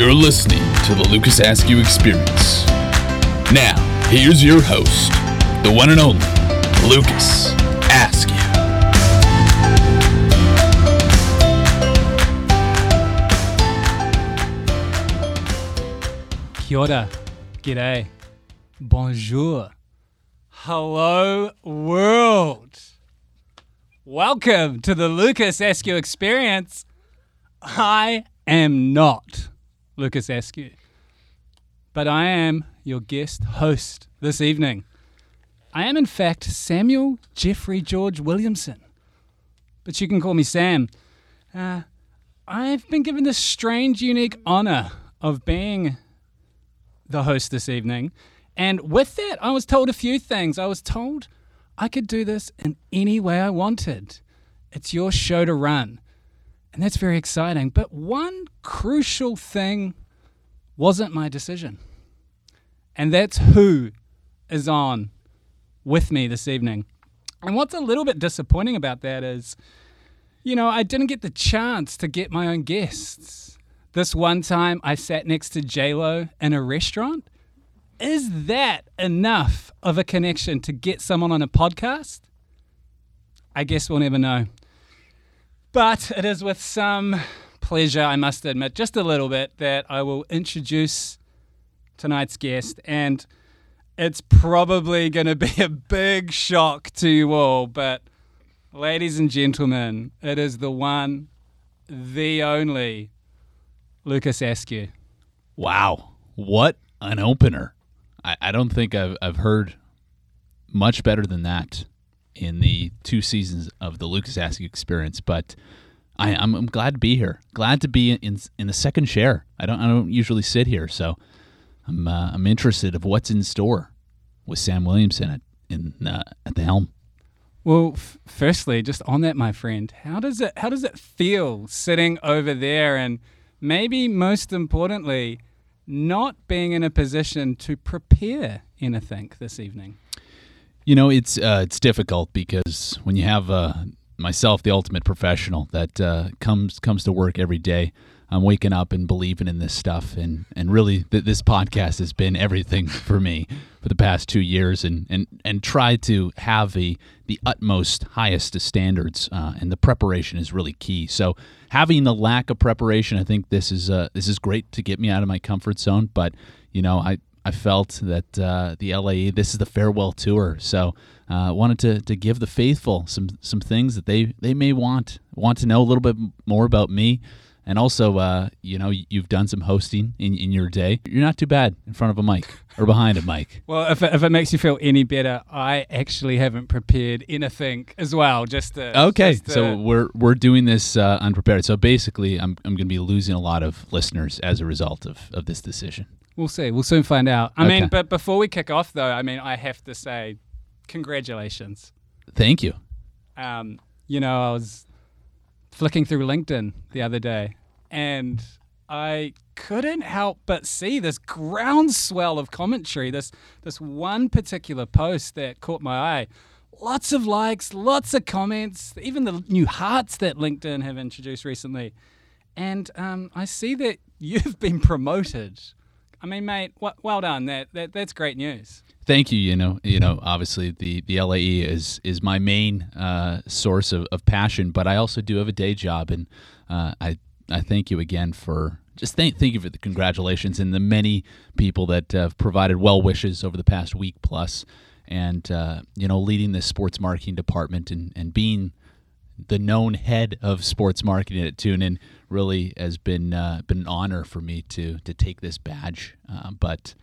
You're listening to the Lucas Askew Experience. Now, here's your host, the one and only Lucas Askew. Kia ora, g'day, bonjour, hello world. Welcome to the Lucas Askew Experience. I am not Lucas Askew, but I am your guest host this evening. I am, in fact, Samuel Jeffrey George Williamson, but you can call me Sam. Uh, I've been given the strange, unique honor of being the host this evening. And with that, I was told a few things. I was told I could do this in any way I wanted. It's your show to run. And that's very exciting. But one crucial thing wasn't my decision. And that's who is on with me this evening. And what's a little bit disappointing about that is, you know, I didn't get the chance to get my own guests. This one time I sat next to JLo in a restaurant. Is that enough of a connection to get someone on a podcast? I guess we'll never know. But it is with some pleasure, I must admit, just a little bit, that I will introduce tonight's guest. And it's probably going to be a big shock to you all. But, ladies and gentlemen, it is the one, the only Lucas Askew. Wow, what an opener! I, I don't think I've I've heard much better than that in the two seasons of the Lucas Askew experience. But I, I'm, I'm glad to be here. Glad to be in in the second chair. I don't I don't usually sit here, so I'm uh, I'm interested of what's in store with Sam Williamson at in uh, at the helm. Well, f- firstly, just on that, my friend, how does it how does it feel sitting over there and maybe most importantly, not being in a position to prepare anything this evening? You know, it's uh, it's difficult because when you have uh, myself, the ultimate professional, that uh, comes comes to work every day. I'm waking up and believing in this stuff, and and really, th- this podcast has been everything for me for the past two years, and and and try to have the the utmost highest of standards, uh, and the preparation is really key. So having the lack of preparation, I think this is uh, this is great to get me out of my comfort zone, but you know, I I felt that uh, the LAE, this is the farewell tour, so uh, wanted to, to give the faithful some some things that they, they may want want to know a little bit more about me, and also uh, you know you've done some hosting in, in your day. You're not too bad in front of a mic or behind a mic. Well, if it, if it makes you feel any better, I actually haven't prepared anything as well. Just to, Okay, just to- so we're we're doing this uh, unprepared. So basically, I'm I'm going to be losing a lot of listeners as a result of, of this decision. We'll see. We'll soon find out. I mean, but before we kick off, though, I mean, I have to say, congratulations. Thank you. um, you know, I was flicking through LinkedIn the other day and I couldn't help but see this groundswell of commentary, this this one particular post that caught my eye. Lots of likes, lots of comments, even the new hearts that LinkedIn have introduced recently. And um, I see that you've been promoted. I mean, mate, w- well done. That, that that's great news. Thank you. You know, you know, obviously the the LAE is is my main uh, source of, of passion, but I also do have a day job, and uh, I I thank you again for just thank thank you for the congratulations and the many people that have provided well wishes over the past week plus, and uh, you know, leading this sports marketing department and and being the known head of sports marketing at TuneIn really has been uh, been an honor for me to to take this badge. Uh, but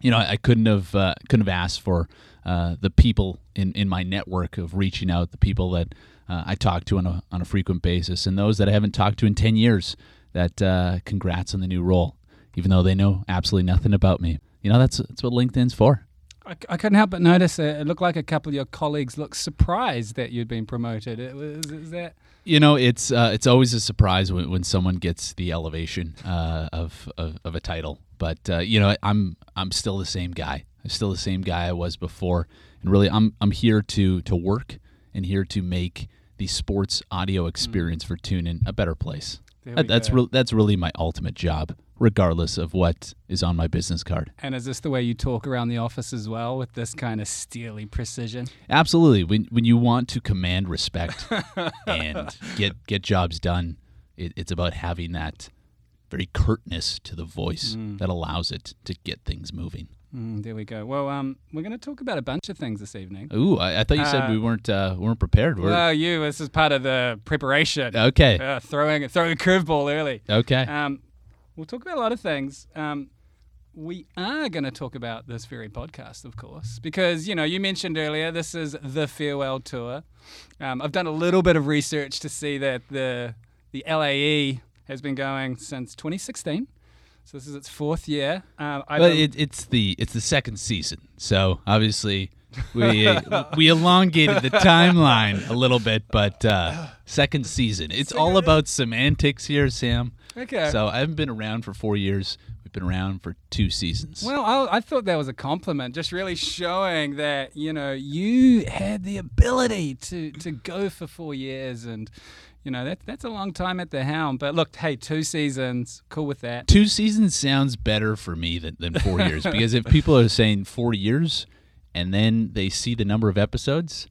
you know, I, I couldn't have uh, couldn't have asked for uh, the people in, in my network of reaching out, the people that uh, I talk to on a on a frequent basis, and those that I haven't talked to in ten years. That uh, congrats on the new role, even though they know absolutely nothing about me. You know, that's that's what LinkedIn's for. I, I couldn't help but notice it, it looked like a couple of your colleagues looked surprised that you'd been promoted. It was, is that You know, it's uh, it's always a surprise when, when someone gets the elevation uh, of, of of a title. But uh, you know, I'm I'm still the same guy. I'm still the same guy I was before, and really, I'm I'm here to to work and here to make the sports audio experience for TuneIn a better place. That- that's re- that's really my ultimate job, regardless of what is on my business card. And is this the way you talk around the office as well, with this kind of steely precision? Absolutely. When when you want to command respect and get get jobs done, it, it's about having that very curtness to the voice that allows it to get things moving. Mm, there we go. Well, um, we're going to talk about a bunch of things this evening. Ooh, I, I thought you said Uh, we weren't uh, weren't prepared. We're, Well, you. This is part of the preparation. okay. Uh, throwing throwing a curveball early. Okay. Um, we'll talk about a lot of things. Um, we are going to talk about this very podcast, of course, because you know you mentioned earlier this is the farewell tour. Um, I've done a little bit of research to see that the the LAE has been going since 2016, so this is its fourth year. Um, I Well, it, it's the it's the second season, so obviously we we elongated the timeline a little bit, but uh, second season. It's all about semantics here, Sam. Okay. So I haven't been around for four years. We've been around for two seasons. Well, I, I thought that was a compliment, just really showing that you know you had the ability to to go for four years, and you know that that's a long time at the helm. But look, hey, two seasons, cool with that. two seasons sounds better for me than, than four years because if people are saying four years and then they see the number of episodes,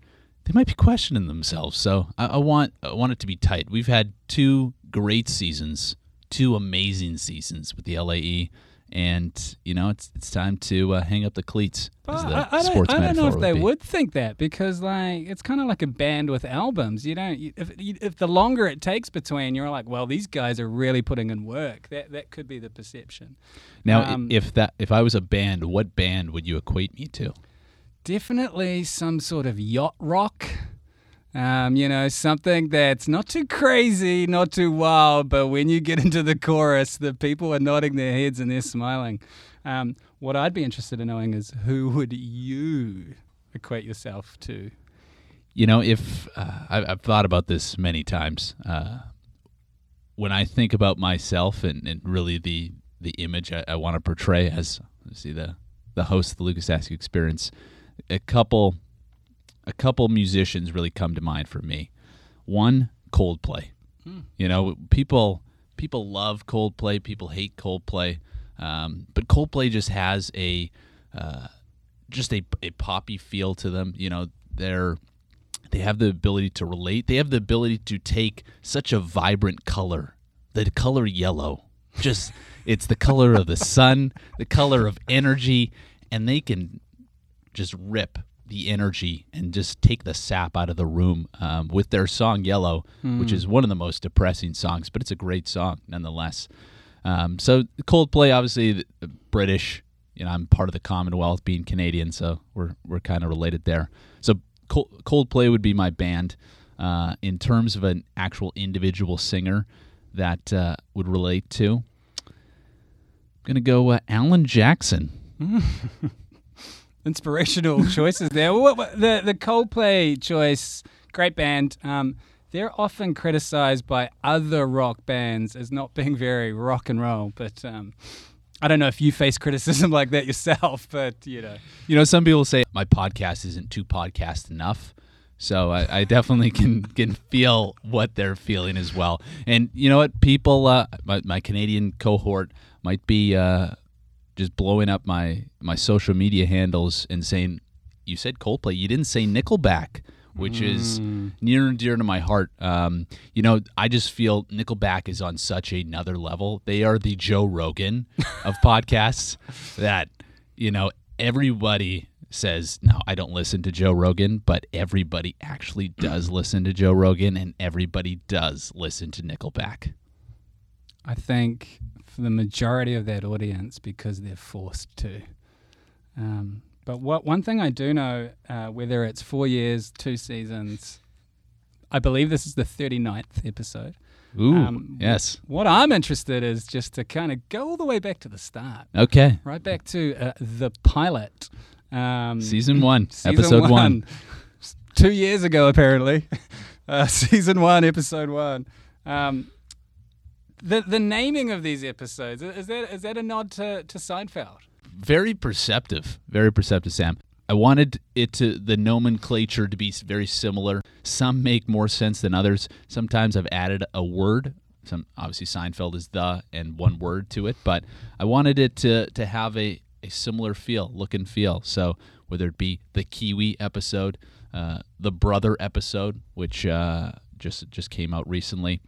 they might be questioning themselves. So I, I want I want it to be tight. We've had two great seasons, two amazing seasons with the LAE, and you know it's it's time to uh, hang up the cleats. Well, the I, I don't, I don't know if they be. would think that because like it's kind of like a band with albums. You don't you, if you, if the longer it takes between, you're like, well, these guys are really putting in work. That that could be the perception. Now, um, if that if I was a band, what band would you equate me to? definitely some sort of yacht rock. Um, you know, something that's not too crazy, not too wild, but when you get into the chorus, the people are nodding their heads and they're smiling. Um, what I'd be interested in knowing is who would you equate yourself to? You know, if uh, I've, I've thought about this many times, uh, when I think about myself and, and really the the image I, I want to portray as see the the host of the Lucas Askew Experience, a couple a couple musicians really come to mind for me. One, Coldplay. You know, people people love Coldplay, people hate Coldplay, um, but Coldplay just has a uh, just a, a poppy feel to them. You know, they're they have the ability to relate. They have the ability to take such a vibrant color, the color yellow. Just it's the color of the sun, the color of energy, and they can just rip the energy and just take the sap out of the room um, with their song "Yellow," which is one of the most depressing songs, but it's a great song nonetheless. Um, so Coldplay, obviously the- the British. You know, I'm part of the Commonwealth, being Canadian, so we're we're kind of related there. So Col- Coldplay would be my band. Uh, in terms of an actual individual singer that uh, would relate to, I'm gonna go uh, Alan Jackson. Inspirational choices there. The the Coldplay choice, great band. Um, they're often criticized by other rock bands as not being very rock and roll, but um, I don't know if you face criticism like that yourself, but you know. You know, some people say my podcast isn't too podcast enough. So I, I definitely can can feel what they're feeling as well. And you know what? People, uh, my, my Canadian cohort might be uh, just blowing up my my social media handles and saying, "You said Coldplay. You didn't say Nickelback." Which is near and dear to my heart. Um, you know, I just feel Nickelback is on such another level. They are the Joe Rogan of podcasts. That you know, everybody says, no, I don't listen to Joe Rogan, but everybody actually does listen to Joe Rogan and everybody does listen to Nickelback. I think for the majority of that audience because they're forced to. Um, but what one thing I do know, uh, whether it's four years, two seasons, I believe this is the 39th episode. Ooh, Um, yes. What I'm interested is just to kind of go all the way back to the start, Okay. right back to uh, the pilot. Um, Season one, season episode one. S- Two years ago, apparently. Uh, season one, episode one. Um, the the naming of these episodes is that is that a nod to, to Seinfeld? Very perceptive. Very perceptive, Sam. I wanted it to the nomenclature to be very similar. Some make more sense than others. Sometimes I've added a word some obviously Seinfeld is the and one word to it, but I wanted it to to have a a similar feel, look and feel. So whether it be the Kiwi episode, uh, the Brother episode, which uh, just just came out recently.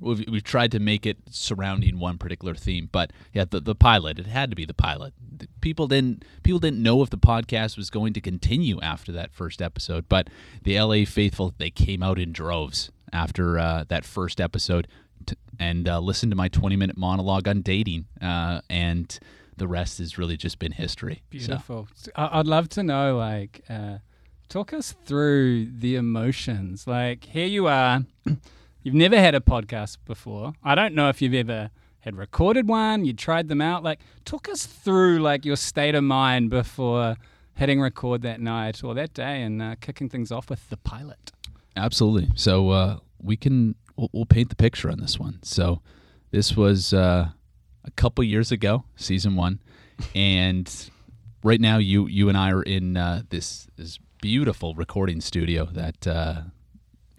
We've, we've tried to make it surrounding one particular theme, but yeah, the, the pilot it had to be the pilot. People didn't people didn't know if the podcast was going to continue after that first episode, but the LA faithful they came out in droves after uh, that first episode t- and uh, listened to my 20 minute monologue on dating, uh, and the rest has really just been history. Beautiful. I- I'd love to know, like, uh, talk us through the emotions. Like, here you are. you've never had a podcast before. I don't know if you've ever had recorded one. You tried them out. Like, talk us through like your state of mind before hitting record that night or that day and uh, kicking things off with the pilot. Absolutely. So uh, we can we'll, we'll paint the picture on this one. So this was uh, a couple years ago, season one, and right now you you and I are in uh, this this beautiful recording studio. That uh,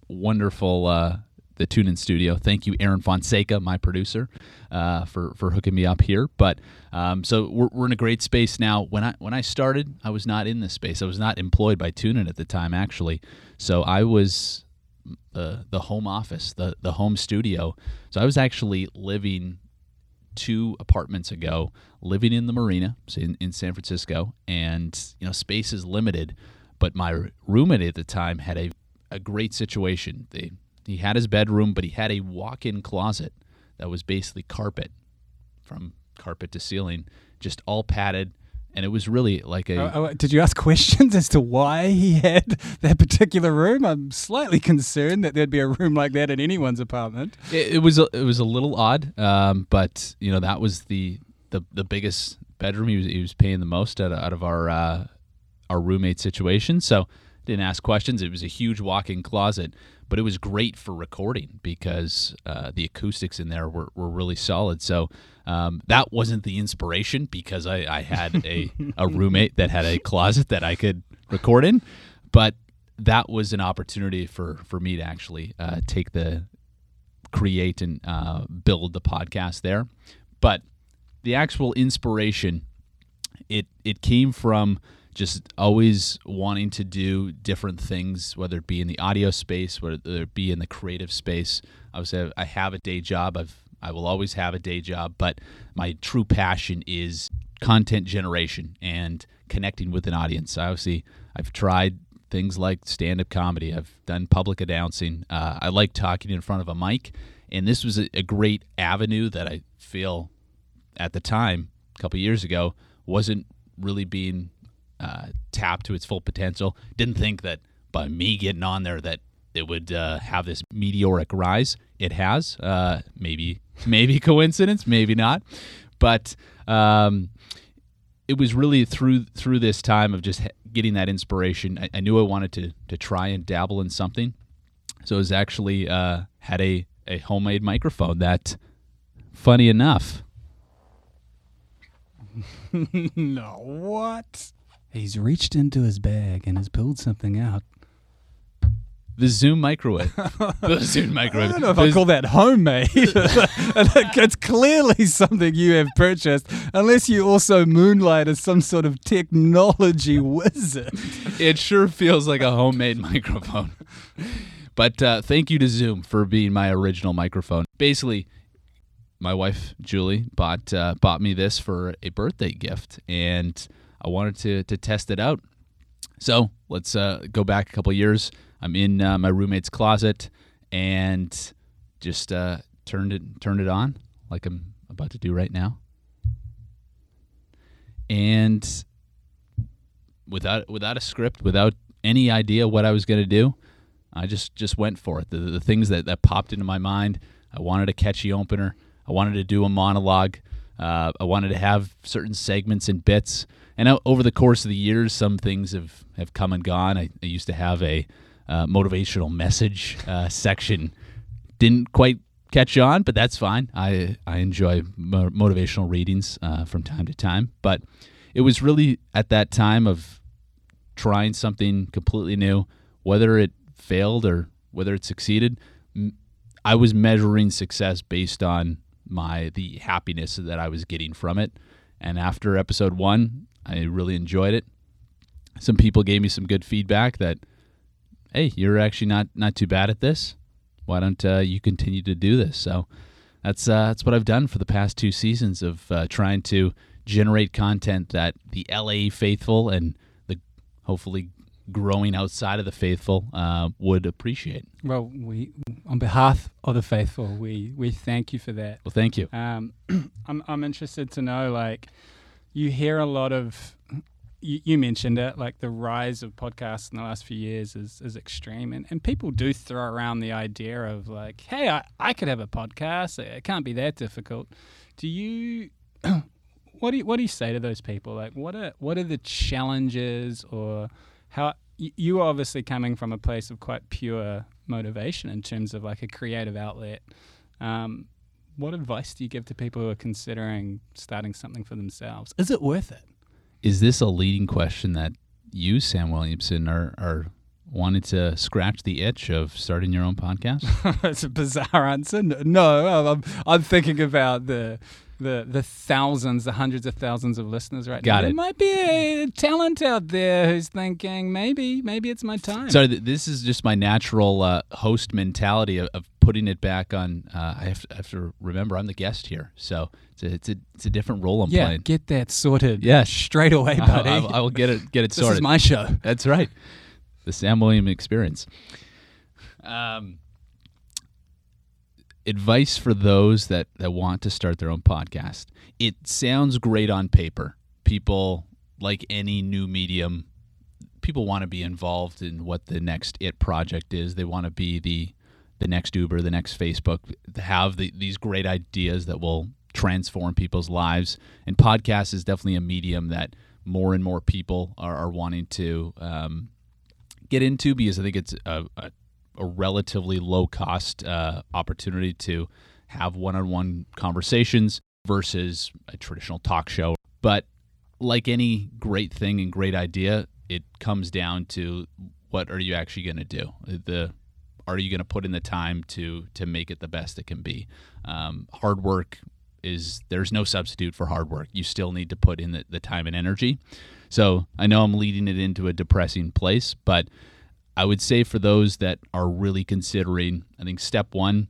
wonderful. Uh, the TuneIn Studio. Thank you, Aaron Fonseca, my producer, uh, for for hooking me up here. But um, so we're, we're in a great space now. When I when I started, I was not in this space. I was not employed by TuneIn at the time, actually. So I was the the home office, the the home studio. So I was actually living two apartments ago, living in the marina in, in San Francisco, and you know space is limited. But my roommate at the time had a a great situation. They he had his bedroom, but he had a walk-in closet that was basically carpet from carpet to ceiling, just all padded. And it was really like a. Oh, oh, did you ask questions as to why he had that particular room? I'm slightly concerned that there'd be a room like that in anyone's apartment. It, it was a, it was a little odd, um, but you know that was the the, the biggest bedroom. He was he was paying the most out of, out of our uh, our roommate situation, so didn't ask questions. It was a huge walk-in closet, but it was great for recording because uh, the acoustics in there were, were really solid. So um, that wasn't the inspiration because I, I had a, a roommate that had a closet that I could record in, but that was an opportunity for for me to actually uh, take the create and uh, build the podcast there. But the actual inspiration, it it came from just always wanting to do different things, whether it be in the audio space, whether it be in the creative space. Obviously, I have a day job. I've I will always have a day job, but my true passion is content generation and connecting with an audience. Obviously, I've tried things like stand-up comedy. I've done public announcing. Uh, I like talking in front of a mic, and this was a, a great avenue that I feel at the time, a couple years ago, wasn't really being uh, tapped to its full potential. Didn't think that by me getting on there that it would uh, have this meteoric rise. It has. Uh, maybe maybe coincidence, maybe not, but um, it was really through through this time of just getting that inspiration. I, I, knew I wanted to to try and dabble in something, so it was actually uh, had a a homemade microphone that, funny enough. no, what? He's reached into his bag and has pulled something out. The Zoom microwave. the Zoom microwave. I don't know if I call that homemade. it's clearly something you have purchased, unless you also moonlight as some sort of technology wizard. It sure feels like a homemade microphone. But uh, thank you to Zoom for being my original microphone. Basically, my wife Julie bought uh, bought me this for a birthday gift, and I wanted to to test it out. So let's uh, go back a couple years. I'm in uh, my roommate's closet and just uh, turned it turned it on like I'm about to do right now. And without without a script, without any idea what I was going to do, I just just went for it. The, the things that, that popped into my mind. I wanted a catchy opener. I wanted to do a monologue. Uh, I wanted to have certain segments and bits. And over the course of the years, some things have, have come and gone. I, I used to have a uh, motivational message uh, section. Didn't quite catch on, but that's fine. I I enjoy mo- motivational readings uh, from time to time. But it was really at that time of trying something completely new, whether it failed or whether it succeeded. I was measuring success based on my the happiness that I was getting from it. And after episode one, I really enjoyed it. Some people gave me some good feedback that, hey, you're actually not not too bad at this. Why don't uh, you continue to do this? So that's uh, that's what I've done for the past two seasons of uh, trying to generate content that the LA faithful and the hopefully growing outside of the faithful uh, would appreciate. Well, we, on behalf of the faithful, we we thank you for that. Well, thank you. Um, I'm I'm interested to know, like, you hear a lot of. You, you mentioned it, like the rise of podcasts in the last few years is, is extreme, and, and people do throw around the idea of like, hey, I, I could have a podcast. It can't be that difficult. Do you what do you, what do you say to those people? Like, what are what are the challenges, or how you obviously coming from a place of quite pure motivation in terms of like a creative outlet. Um, what advice do you give to people who are considering starting something for themselves? Is it worth it? Is this a leading question that you, Sam Williamson, are are wanting to scratch the itch of starting your own podcast? That's a bizarre answer. No, I'm, I'm thinking about the the the thousands, the hundreds of thousands of listeners right Got now. it. There might be a talent out there who's thinking maybe maybe it's my time. Sorry, this is just my natural uh, host mentality of, of putting it back on. Uh, I, have to, I have to remember I'm the guest here, so it's a it's a, it's a different role I'm yeah, playing. get that sorted. Yeah. straight away, I, buddy. I, I will get it get it sorted. this is my show. That's right, the Sam William experience. Um, advice for those that that want to start their own podcast. It sounds great on paper. People like any new medium, people want to be involved in what the next it project is. They want to be the the next Uber, the next Facebook, have the, these great ideas that will transform people's lives. And podcast is definitely a medium that more and more people are, are wanting to um, get into because I think it's a, a, a relatively low cost uh, opportunity to have one on one conversations versus a traditional talk show. But like any great thing and great idea, it comes down to what are you actually going to do? The are you going to put in the time to to make it the best it can be? Um, hard work is there's no substitute for hard work. You still need to put in the, the time and energy. So I know I'm leading it into a depressing place, but I would say for those that are really considering, I think step one,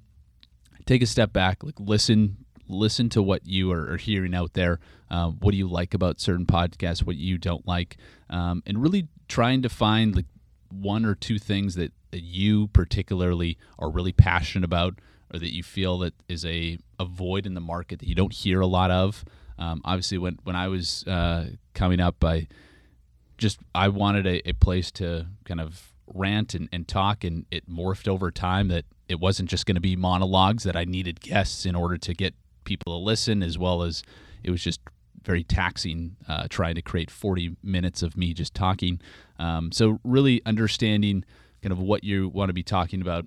take a step back, like listen, listen to what you are, hearing out there. Uh, what do you like about certain podcasts? What you don't like, um, and really trying to find like one or two things that, that you particularly are really passionate about, or that you feel that is a, a void in the market that you don't hear a lot of. Um, obviously, when when I was uh, coming up, I just I wanted a, a place to kind of rant and, and talk and it morphed over time that it wasn't just going to be monologues that I needed guests in order to get people to listen as well as it was just very taxing uh, trying to create 40 minutes of me just talking um, so really understanding kind of what you want to be talking about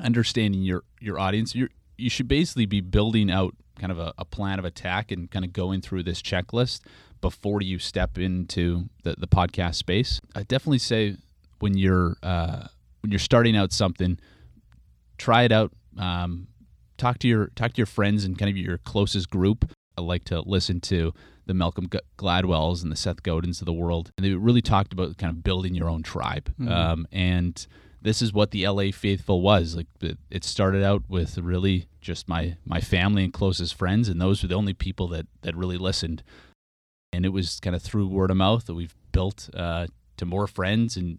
understanding your your audience you you should basically be building out kind of a, a plan of attack and kind of going through this checklist before you step into the, the podcast space i definitely say when you're uh, when you're starting out something, try it out. Um, talk to your talk to your friends and kind of your closest group. I like to listen to the Malcolm Gladwells and the Seth Godins of the world. And they really talked about kind of building your own tribe. Mm-hmm. Um, and this is what the LA Faithful was. Like it started out with really just my my family and closest friends, and those were the only people that that really listened. And it was kind of through word of mouth that we've built uh, to more friends and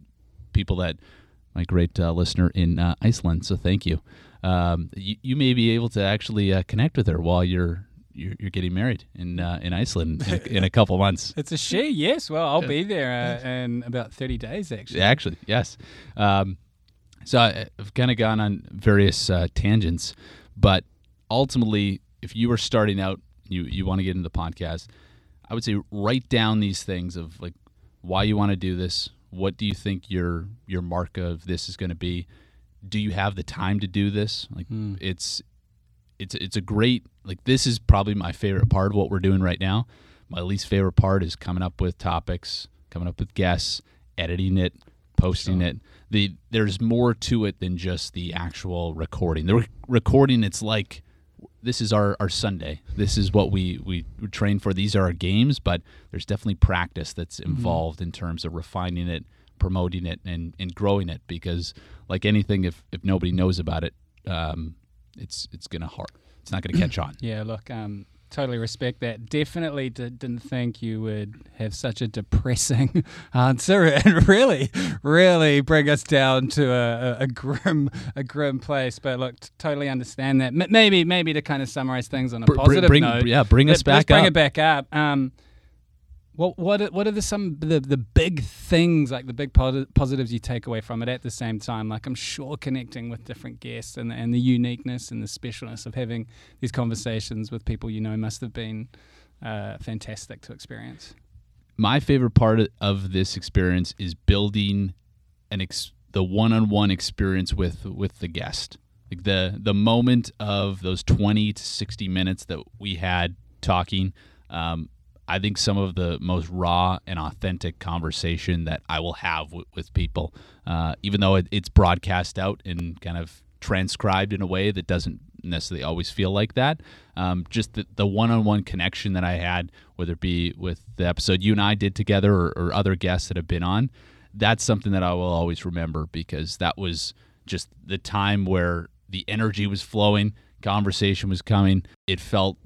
people that my great uh, listener in uh, Iceland. So thank you. Um, you. You may be able to actually uh, connect with her while you're you're, you're getting married in uh, in Iceland in a, in a couple months. It's a she. Yes. Well, I'll be there uh, in about thirty days. Actually. Actually, yes. Um, so I've kind of gone on various uh, tangents, but ultimately, if you are starting out, you you want to get into the podcast, I would say write down these things of like why you want to do this, what do you think your your mark of this is going to be do you have the time to do this like mm. it's it's it's a great like this is probably my favorite part of what we're doing right now my least favorite part is coming up with topics coming up with guests editing it posting it. The there's more to it than just the actual recording. The re- recording, it's like this is our, our Sunday. This is what we, we train for. These are our games, but there's definitely practice that's Mm-hmm. involved in terms of refining it, promoting it, and, and growing it. Because like anything, if, if nobody knows about it, um, it's it's gonna hard. It's not gonna catch on. Yeah, look, um, totally respect that. Definitely did, didn't think you would have such a depressing answer and really, really bring us down to a, a, a grim, a grim place. But look, t- totally understand that. M- maybe, maybe to kind of summarize things on a Br- positive bring- note. yeah, bring us let- let's back Bring up. it back up. Um, what what are, what are the some the the big things like the big posi- positives you take away from it at the same time? Like I'm sure connecting with different guests and and the uniqueness and the specialness of having these conversations with people you know must have been uh, fantastic to experience. my favorite part of this experience is building an ex- the one-on-one experience with with the guest like the the moment of those 20 to 60 minutes that we had talking um, i think some of the most raw and authentic conversation that i will have w- with people uh, even though it, it's broadcast out and kind of transcribed in a way that doesn't necessarily always feel like that. Um, just the, one-on-one connection that I had, whether it be with the episode you and I did together or, or other guests that have been on, that's something that I will always remember because that was just the time where the energy was flowing, conversation was coming. It felt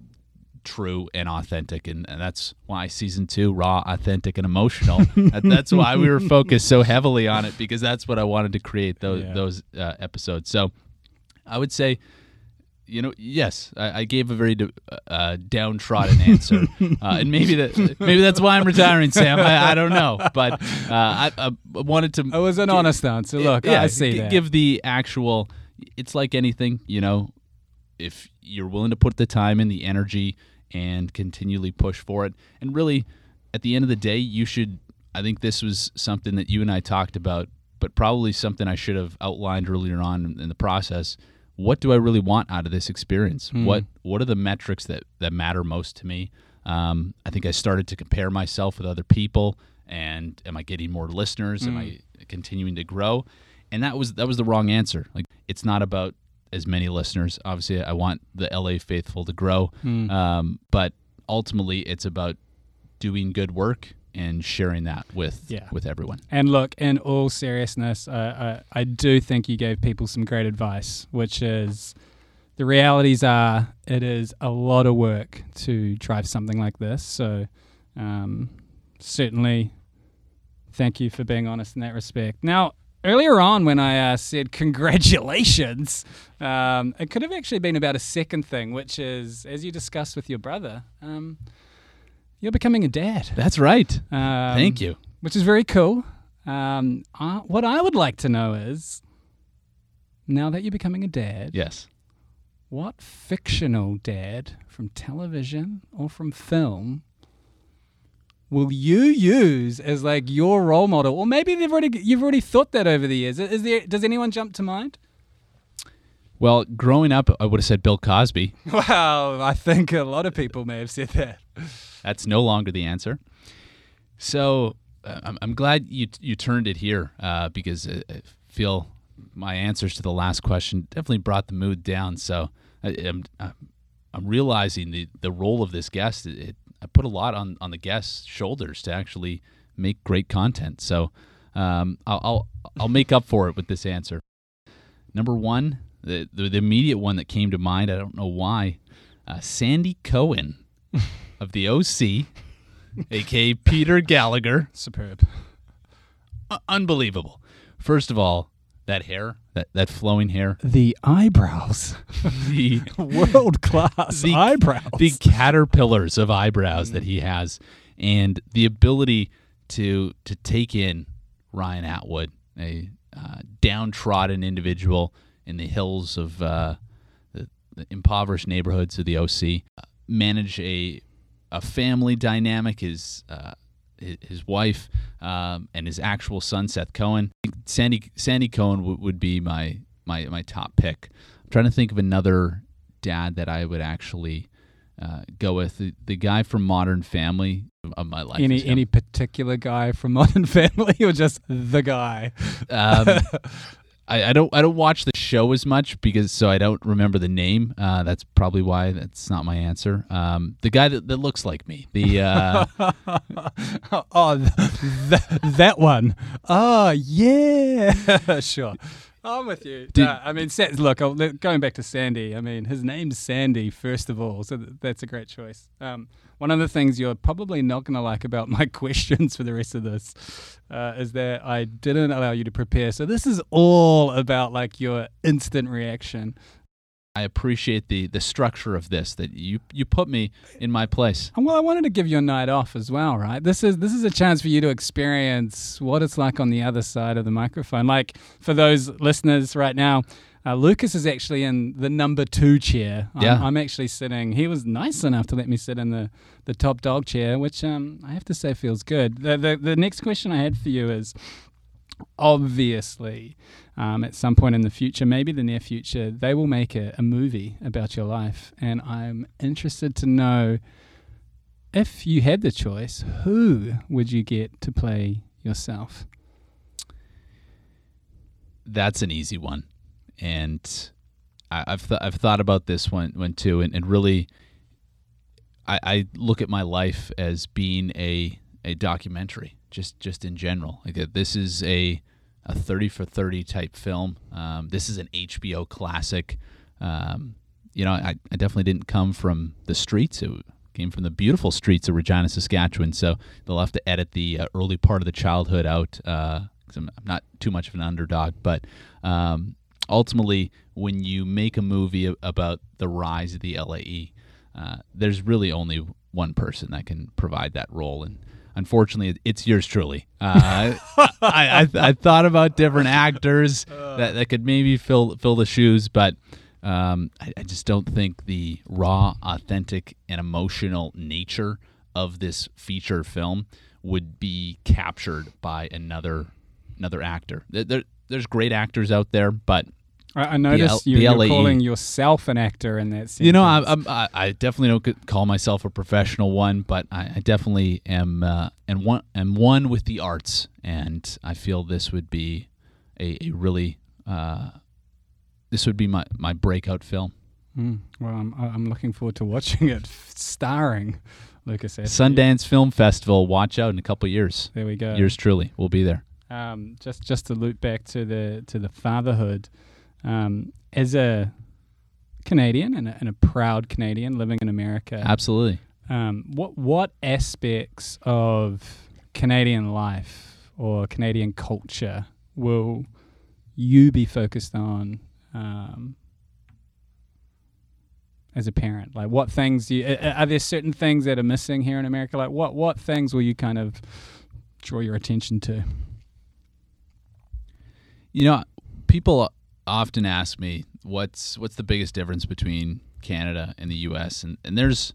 true and authentic and, and that's why season two raw authentic and emotional that, that's why we were focused so heavily on it because that's what i wanted to create those Yeah. those uh, episodes so i would say you know yes i, I gave a very uh, downtrodden answer uh, and maybe that maybe that's why i'm retiring sam i, I don't know but uh, I, I wanted to It was an honest answer. Look, yeah, I see g- that. Give the actual. It's like anything, you know. If you're willing to put the time and the energy and continually push for it, and really, at the end of the day, you should. I think this was something that you and I talked about, but probably something I should have outlined earlier on in- the process. What do I really want out of this experience? Hmm. What What are the metrics that that matter most to me? Um, I think I started to compare myself with other people, and am I getting more listeners? Am I continuing to grow? And that was that was the wrong answer. Like it's not about as many listeners. Obviously, I want the LA faithful to grow, um, but ultimately, it's about doing good work and sharing that with Yeah. with everyone. And look, in all seriousness, uh, I, I do think you gave people some great advice, which is the realities are it is a lot of work to drive something like this. So, um, certainly, thank you for being honest in that respect. Now, earlier on, when I uh, said congratulations, um, it could have actually been about a second thing, which is, as you discussed with your brother, um, you're becoming a dad. That's right. Um, Thank you. which is very cool. Um, uh, what I would like to know is now that you're becoming a dad, Yes. what fictional dad from television or from film will you use as like your role model? Or maybe they've already you've already thought that over the years. Is there does anyone jump to mind? Well, growing up, I would have said Bill Cosby. Well, I think a lot of people may have said that. That's no longer the answer. So uh, I'm, I'm glad you you turned it here uh, because I, I feel my answers to the last question definitely brought the mood down. So I, I'm I'm realizing the the role of this guest. It, I put a lot on on the guest's shoulders to actually make great content. So um, I'll, I'll I'll make up for it with this answer. Number one, the, the the immediate one that came to mind. I don't know why. Uh, Sandy Cohen of the OC, aka Peter Gallagher. Superb. U- unbelievable. First of all, that hair, that, that flowing hair, The eyebrows, the world class the, eyebrows. the caterpillars of eyebrows that he has, and the ability to to take in Ryan Atwood, a uh, downtrodden individual in the hills of uh, the, the impoverished neighborhoods of the OC, uh, manage a a family dynamic. His uh, his, wife um, and his actual son Seth Cohen. Sandy Sandy Cohen w- would be my my my top pick. I'm trying to think of another dad that I would actually uh, go with the, the guy from Modern Family of my life. Any any particular guy from Modern Family or just the guy? Um, I, I don't I don't watch the show as much because so I don't remember the name. Uh, that's probably why that's not my answer. Um, the guy that, that looks like me. The uh, oh, th- th- that one. Oh, yeah. sure. I'm with you. Did- No, I mean, look, going back to Sandy, I mean, his name's Sandy, first of all, so that's a great choice. Um, one of the things you're probably not going to like about my questions for the rest of this uh, is that I didn't allow you to prepare. So this is all about like your instant reaction. I appreciate the the structure of this that you you put me in my place. Well, I wanted to give you a night off as well, right? This is this is a chance for you to experience what it's like on the other side of the microphone. Like for those listeners right now, uh, Lucas is actually in the number two chair. I'm, Yeah. I'm actually sitting. He was nice enough to let me sit in the, the top dog chair, which um, I have to say feels good. The, the the next question I had for you is obviously um, at some point in the future, maybe the near future, they will make a, a movie about your life. And I'm interested to know if you had the choice, who would you get to play yourself? That's an easy one, and I, I've th- I've thought about this one one too, and, and really, I, I look at my life as being a a documentary, just just in general. Like uh, this is a a thirty for thirty type film. Um, this is an HBO classic. Um, you know, I, I definitely didn't come from the streets. It came from the beautiful streets of Regina, Saskatchewan. So they'll have to edit the uh, early part of the childhood out. Uh, I'm, I'm not too much of an underdog, but um, ultimately, when you make a movie about the rise of the LAE, uh, there's really only one person that can provide that role, and unfortunately, it's yours truly. Uh, I, I, I thought about different actors that, that could maybe fill fill the shoes, but um, I, I just don't think the raw, authentic, and emotional nature of this feature film would be captured by another another actor. There, there- there's great actors out there, but I, I noticed you, you're calling yourself an actor in that sense. you know, I, I, I definitely don't call myself a professional one, but I, I definitely am uh, and one am one with the arts, and I feel this would be a, a really uh, this would be my, my breakout film. Mm, well, I'm, I'm looking forward to watching it starring Lucas Askew. Sundance Film Festival. Watch out in a couple years. There we go. Yours truly we'll be there. um, just just to loop back to the to the fatherhood, um, as a Canadian and a, and a proud Canadian living in America, Absolutely. um, what what aspects of Canadian life or Canadian culture will you be focused on um, as a parent? Like, what things do you, are there certain things that are missing here in America? Like, what what things will you kind of draw your attention to? You know, people often ask me what's what's the biggest difference between Canada and the U.S. and and there's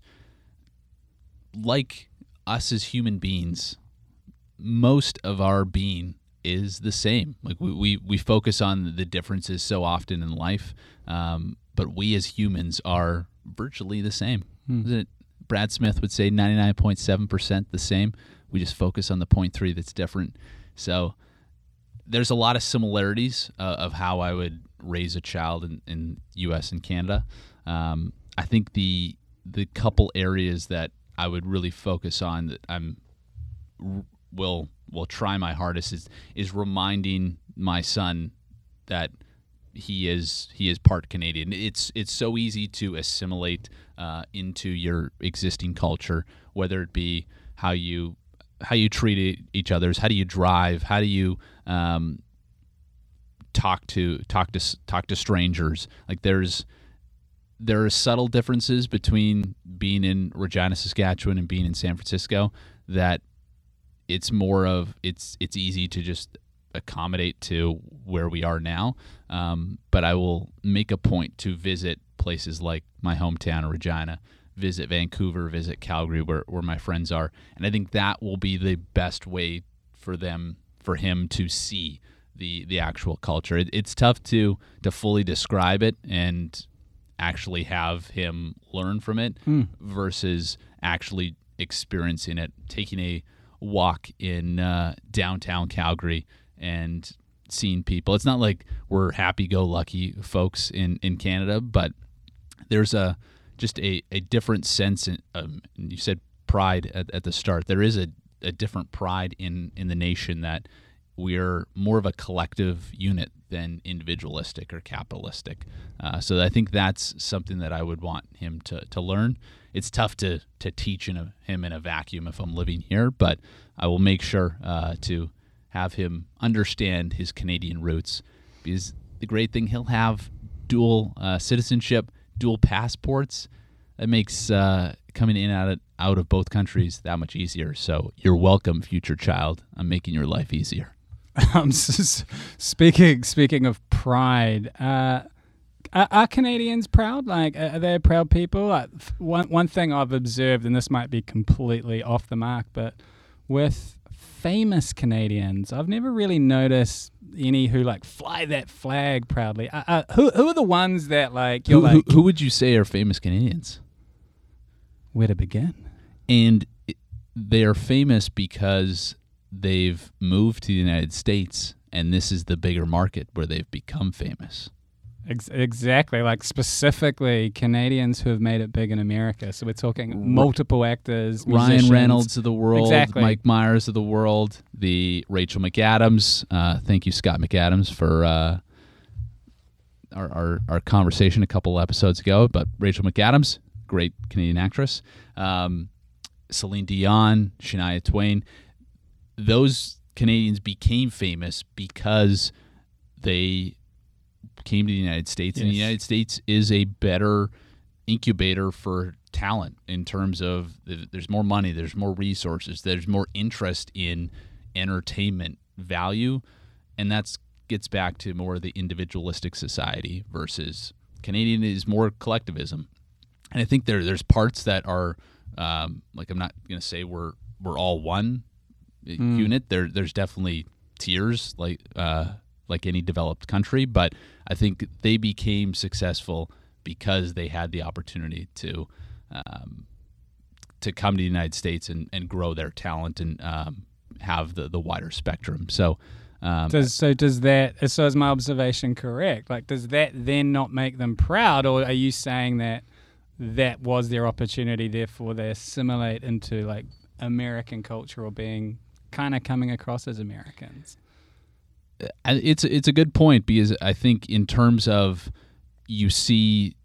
like us as human beings, most of our being is the same. Like we we, we focus on the differences so often in life, um, but we as humans are virtually the same. Isn't it? Brad Smith would say 99.7% the same. We just focus on the 0.3 that's different. So there's a lot of similarities uh, of how I would raise a child in, in U.S. and Canada. Um, I think the the couple areas that I would really focus on that I'm will will try my hardest is is reminding my son that he is he is part Canadian. It's it's so easy to assimilate uh, into your existing culture, whether it be how you how you treat each others, how do you drive, how do you um, talk to talk to talk to strangers. Like there's there are subtle differences between being in Regina, Saskatchewan, and being in San Francisco that it's more of it's it's easy to just accommodate to where we are now. Um, but I will make a point to visit places like my hometown of Regina, visit Vancouver, visit Calgary, where where my friends are, and I think that will be the best way for them for him to see the the actual culture. It, it's tough to to fully describe it, and actually have him learn from it versus actually experiencing it, taking a walk in uh, downtown Calgary and seeing people. It's not like we're happy-go-lucky folks in in Canada, but there's a just a, a different sense. In, um, you said pride at, at the start. There is a, a different pride in in the nation that we're more of a collective unit than individualistic or capitalistic. Uh, so I think that's something that I would want him to, to learn. It's tough to to teach in a, him in a vacuum if I'm living here, but I will make sure uh, to have him understand his Canadian roots. Because the great thing he'll have dual uh, citizenship, dual passports. That makes uh, coming in out of, out of both countries that much easier. So you're welcome, future child. I'm making your life easier. Um, speaking speaking of pride, uh, are, are Canadians proud? Like, are they proud people? Like, one one thing I've observed, and this might be completely off the mark, but with famous Canadians, I've never really noticed any who like fly that flag proudly. Uh, uh, who who are the ones that like you're Who, who, like who would you say are famous Canadians? where to begin? And they are famous because they've moved to the United States, and this is the bigger market where they've become famous. Exactly, like specifically Canadians who have made it big in America. So we're talking multiple actors, Ryan. Reynolds of the world, Exactly. Mike Myers of the world, the Rachel McAdams. Uh, thank you, Scott McAdams, for uh, our, our our conversation a couple episodes ago. But Rachel McAdams, great Canadian actress. Um, Celine Dion, Shania Twain. Those Canadians became famous because they came to the United States, and the United States is a better incubator for talent in terms of there's more money, there's more resources, there's more interest in entertainment value, and that's gets back to more of the individualistic society versus Canadian is more collectivism, and I think there there's parts that are um, like I'm not gonna say we're we're all one unit. There there's definitely tiers like uh, like any developed country, but I think they became successful because they had the opportunity to um, to come to the United States and, and grow their talent and um, have the, the wider spectrum. So um, Does so does that so is my observation correct? Like does that then not make them proud or are you saying that that was their opportunity therefore they assimilate into like American culture or being kind of coming across as Americans? It's it's a good point because I think in terms of you see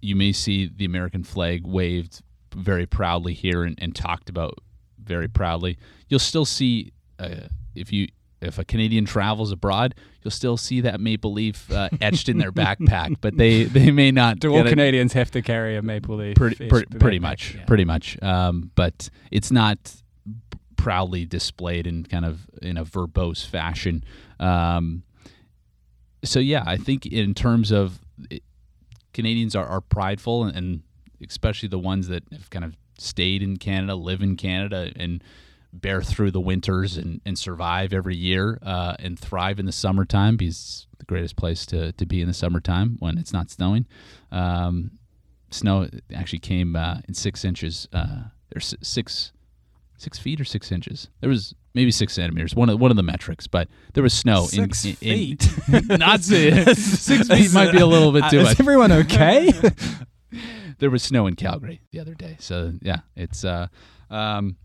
you may see the American flag waved very proudly here and, and talked about very proudly. You'll still see uh, if you if a Canadian travels abroad, you'll still see that maple leaf uh, etched in their backpack, but they they may not Do all it- Canadians have to carry a maple leaf? pretty pretty, pretty much Yeah. pretty much um, but it's not proudly displayed in kind of in a verbose fashion um, so yeah i think in terms of it, canadians are, are prideful and, and especially the ones that have kind of stayed in canada live in canada and bear through the winters and, and survive every year uh, and thrive in the summertime because the greatest place to, to be in the summertime when it's not snowing um, snow actually came uh, in six inches. Uh, there's six six feet or six inches. There was maybe six centimeters. One of one of the metrics, but there was snow. Six in, in, in- feet. not six. six feet might be a little bit too Uh, much. Is everyone okay? there was snow in Calgary the other day. So yeah, it's uh, um,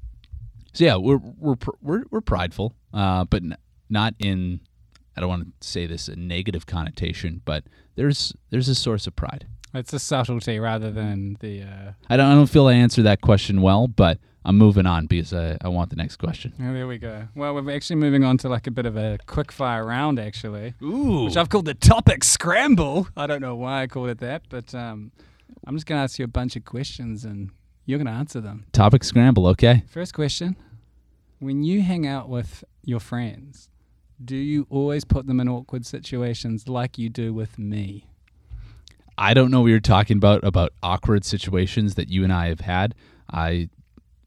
so yeah, we're we're we're, we're prideful, uh, but n- not in. I don't want to say this a negative connotation, but there's there's a source of pride. it's a subtlety rather than the. Uh, I don't I don't feel I answered that question well, but I'm moving on because I, I want the next question. oh, there we go. Well, we're actually moving on to like a bit of a quick fire round, actually. Ooh. which I've called the topic scramble. I don't know why I called it that, but um, I'm just going to ask you a bunch of questions and you're going to answer them. Topic scramble, okay? First question When you hang out with your friends, do you always put them in awkward situations like you do with me? I don't know what you're talking about about awkward situations that you and I have had. I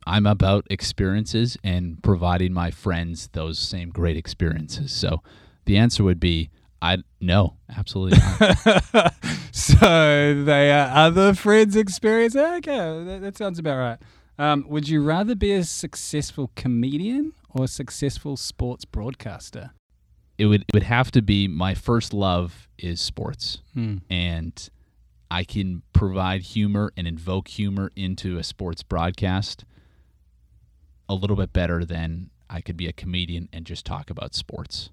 I'm about experiences and providing my friends those same great experiences. So the answer would be I no, absolutely not. so they are other friends' experience. Okay, that, that sounds about right. Um, would you rather be a successful comedian or a successful sports broadcaster? it would it would have to be my first love is sports, Hmm. and I can provide humor and invoke humor into a sports broadcast a little bit better than I could be a comedian and just talk about sports,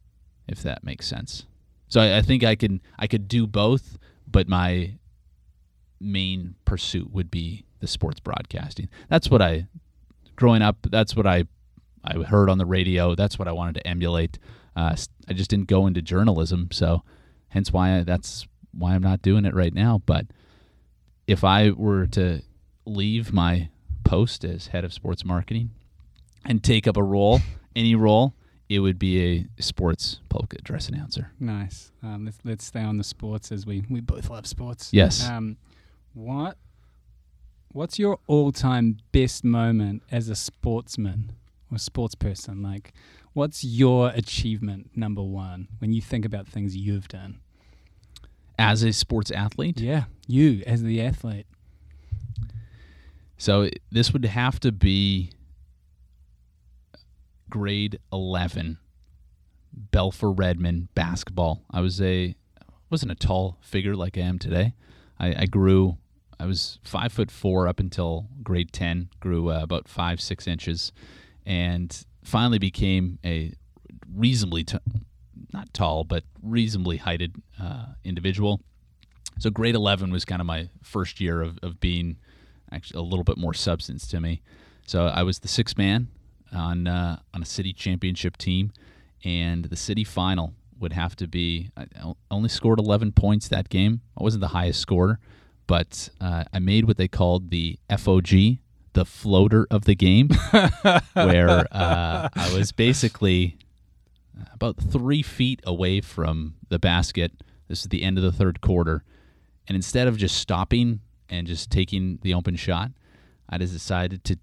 if that makes sense. So I, I think I can I could do both, but my main pursuit would be the sports broadcasting. That's what I growing up. That's what I I heard on the radio. That's what I wanted to emulate. Uh, I just didn't go into journalism, so hence why I, that's why I'm not doing it right now. But if I were to leave my post as head of sports marketing and take up a role, any role, it would be a sports public address announcer. Nice. Um, let's let's stay on the sports as we we both love sports. Yes. Um, what what's your all-time best moment as a sportsman or sports person? Like, what's your achievement number one when you think about things you've done? As a sports athlete, Yeah, you as the athlete. So this would have to be grade 11 Balfour Redmen basketball. I was a wasn't a tall figure like I am today. I, I grew. I was five foot four up until grade 10. Grew uh, about five six inches, and finally became a reasonably t- not tall but reasonably heighted uh, individual. So grade 11 was kind of my first year of, of being actually a little bit more substance to me. So I was the sixth man on uh, on a city championship team, and the city final would have to be. I only scored 11 points that game. I wasn't the highest scorer, but uh, I made what they called the FOG, the floater of the game, where uh, I was basically about three feet away from the basket. This is the end of the third quarter. And instead of just stopping and just taking the open shot, I just decided to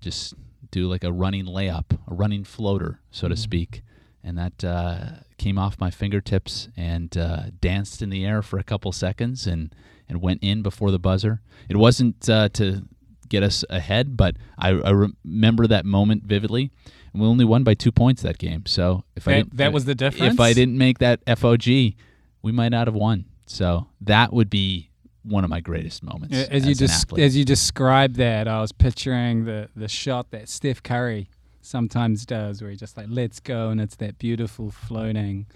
just do like a running layup, a running floater, so to speak. And that uh, came off my fingertips and uh, danced in the air for a couple seconds and, and went in before the buzzer. It wasn't uh, to get us ahead, but I, I remember that moment vividly. And we only won by two points that game. So if I didn't, that was the difference. if I didn't make that FOG, we might not have won. So that would be one of my greatest moments. Yeah, as you athlete. as you described that, I was picturing the the shot that Steph Curry sometimes does, where he just like lets go, and it's that beautiful floating,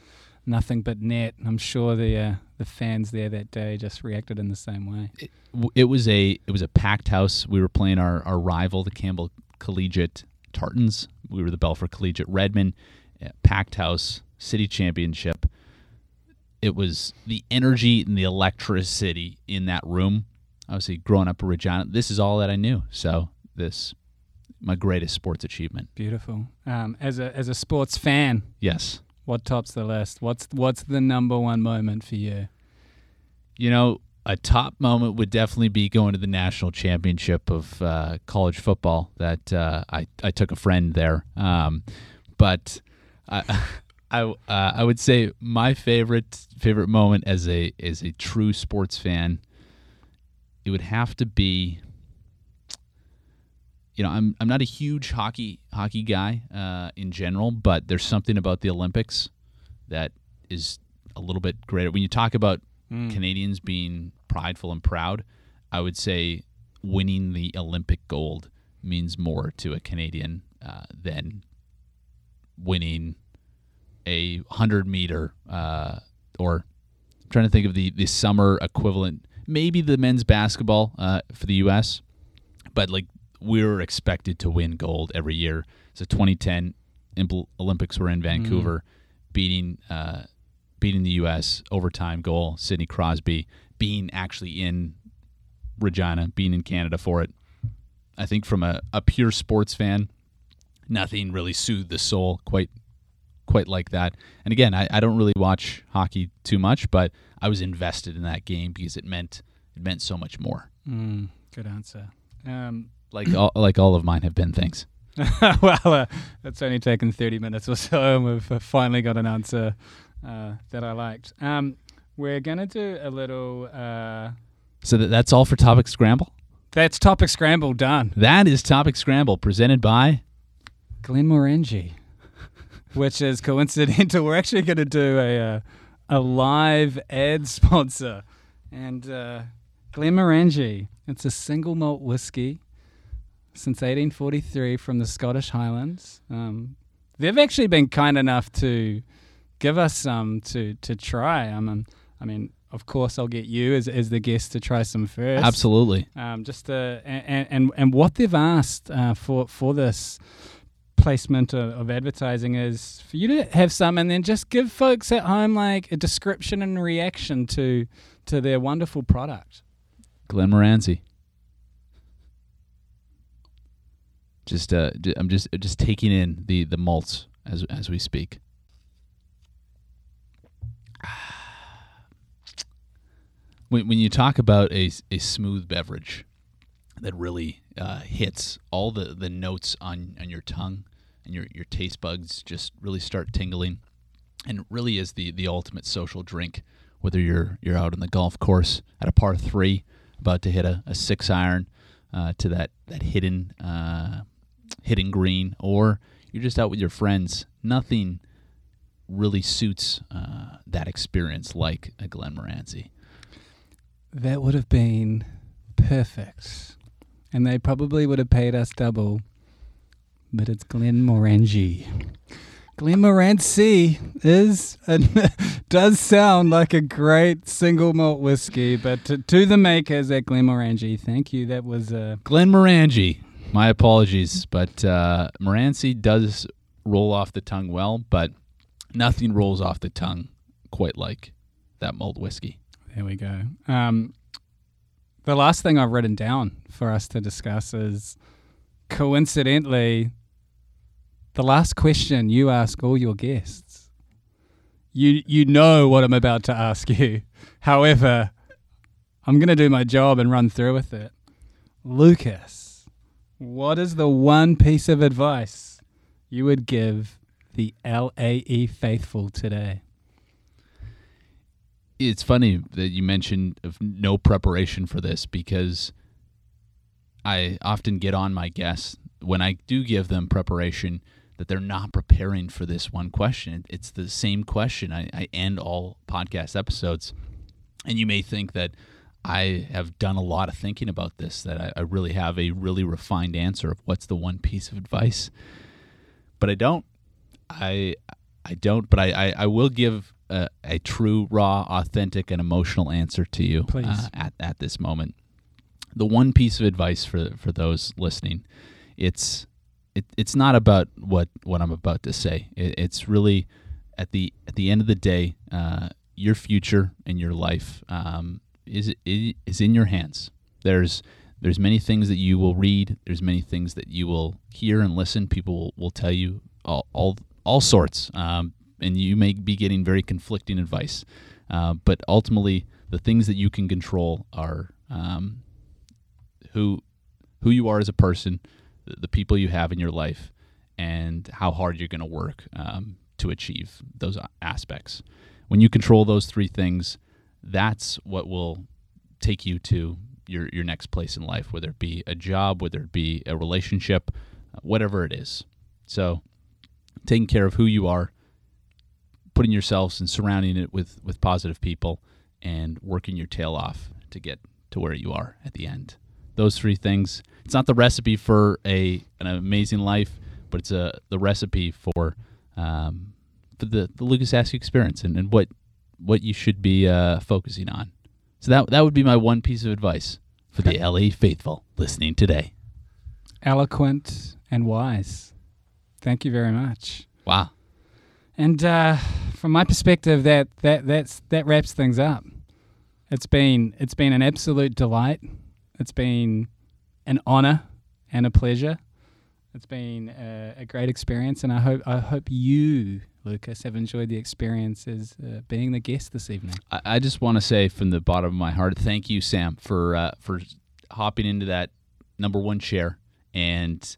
nothing but net. I'm sure the uh, the fans there that day just reacted in the same way. W- it was a it was a packed house. We were playing our, our rival, the Campbell Collegiate Tartans. We were the Balfour Collegiate Redmen, Packed house, city championship. It was the energy and the electricity in that room. Obviously, growing up in Regina, this is all that I knew. So this, my greatest sports achievement. Beautiful. Um, as a as a sports fan, Yes. what tops the list? What's what's the number one moment for you? You know, a top moment would definitely be going to the national championship of uh, college football. That uh, I I took a friend there, um, but I I uh, I would say my favorite favorite moment as a as a true sports fan, it would have to be. You know, I'm I'm not a huge hockey hockey guy uh, in general, but there's something about the Olympics that is a little bit greater. When you talk about Canadians being prideful and proud, I would say winning the Olympic gold means more to a Canadian uh, than winning a 100 meter uh, or I'm trying to think of the, the summer equivalent, maybe the men's basketball uh, for the U.S., but like we were expected to win gold every year. So 2010 Impl- Olympics were in Vancouver, beating uh, beating the U.S. overtime goal, Sidney Crosby, being actually in Regina, being in Canada for it. I think from a, a pure sports fan, nothing really soothed the soul quite quite like that. And again, I, I don't really watch hockey too much, but I was invested in that game because it meant it meant so much more. Mm, good answer. Um, Like all, like all of mine have been things. well, uh, it's only taken 30 minutes or so, and we've uh, finally got an answer uh, that I liked. Um, we're gonna do a little. Uh, So that, that's all for Topic Scramble? that's topic scramble done. That is Topic Scramble presented by. Glenn Glenmorangie, which is coincidental. We're actually going to do a uh, a live ad sponsor, and uh, Glenmorangie. It's a single malt whiskey since 1843 from the Scottish Highlands. Um, they've actually been kind enough to give us some to to try. I mean, I mean, of course, I'll get you as as the guest to try some first Absolutely. um, just uh, and, and and what they've asked uh, for for this placement of, of advertising is for you to have some and then just give folks at home like a description and reaction to to their wonderful product. Glenn Moranzi. Just, uh, j- I'm just just taking in the the malts as as we speak. When when you talk about a a smooth beverage that really uh, hits all the the notes on on your tongue and your your taste buds just really start tingling, and it really is the the ultimate social drink. Whether you're you're out on the golf course at a par three, about to hit a, a six iron uh, to that that hidden uh, hidden green, or you're just out with your friends. Nothing really suits uh, that experience like a Glen Moranzi. That would have been perfect, and they probably would have paid us double. But it's Glenmorangie. Glen Moranci is and does sound like a great single malt whiskey, but to, to the makers at Glenmorangie, thank you. That was uh, Glenmorangie. My apologies, but uh, Moranci does roll off the tongue well, but nothing rolls off the tongue quite like that malt whiskey. There we go. Um, the last thing I've written down for us to discuss is coincidentally the last question you ask all your guests. You you know what I'm about to ask you. However, I'm going to do my job and run through with it. Lucas, what is the one piece of advice you would give the LAE faithful today? it's funny that you mentioned of no preparation for this because I often get on my guests when I do give them preparation that they're not preparing for this one question. It's the same question. I, I end all podcast episodes, and you may think that I have done a lot of thinking about this, that I, I really have a really refined answer of what's the one piece of advice, but I don't. I I don't, but I, I, I will give a, a true, raw, authentic, and emotional answer to you uh, at, at this moment. The one piece of advice for, for those listening, it's it, it's not about what, what I'm about to say. It, it's really at the at the end of the day, uh, your future and your life um, is is in your hands. There's there's many things that you will read. There's many things that you will hear and listen. People will, will tell you all, all all sorts, um, and you may be getting very conflicting advice. Uh, but ultimately, the things that you can control are um, who who you are as a person, the, people you have in your life, and how hard you're going to work um, to achieve those aspects. When you control those three things, that's what will take you to your your next place in life, whether it be a job, whether it be a relationship, whatever it is. So, taking care of who you are, putting yourselves and surrounding it with with positive people, and working your tail off to get to where you are at the end. Those three things. It's not the recipe for a an amazing life, but it's a the recipe for um, for the the Lucas Askew experience and, and what what you should be uh, focusing on. So that that would be my one piece of advice for the LAE faithful listening today. Eloquent and wise. Thank you very much. Wow. And uh, from my perspective, that that that's that wraps things up. It's been it's been an absolute delight. It's been an honor and a pleasure. It's been a, a great experience, and I hope I hope you, Lucas, have enjoyed the experience as uh, being the guest this evening. I, I just want to say from the bottom of my heart, thank you, Sam, for uh, for hopping into that number one chair and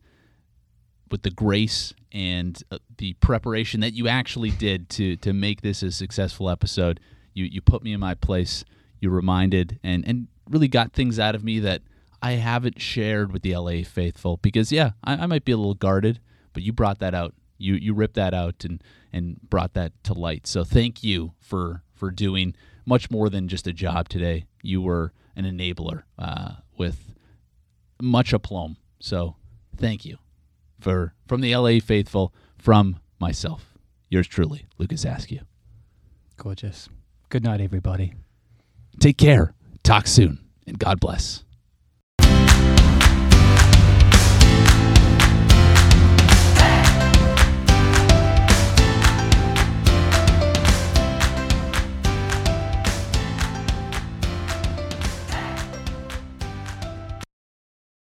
with the grace and uh, the preparation that you actually did to to make this a successful episode. You you put me in my place. You reminded and and really got things out of me that I haven't shared with the LAE faithful because yeah, I, I might be a little guarded, but you brought that out. You you ripped that out and and brought that to light. So thank you for for doing much more than just a job today. You were an enabler uh, with much aplomb. So thank you for from the LAE faithful, from myself. Yours truly, Lucas Askew. Gorgeous. Good night, everybody. Take care. Talk soon, and God bless.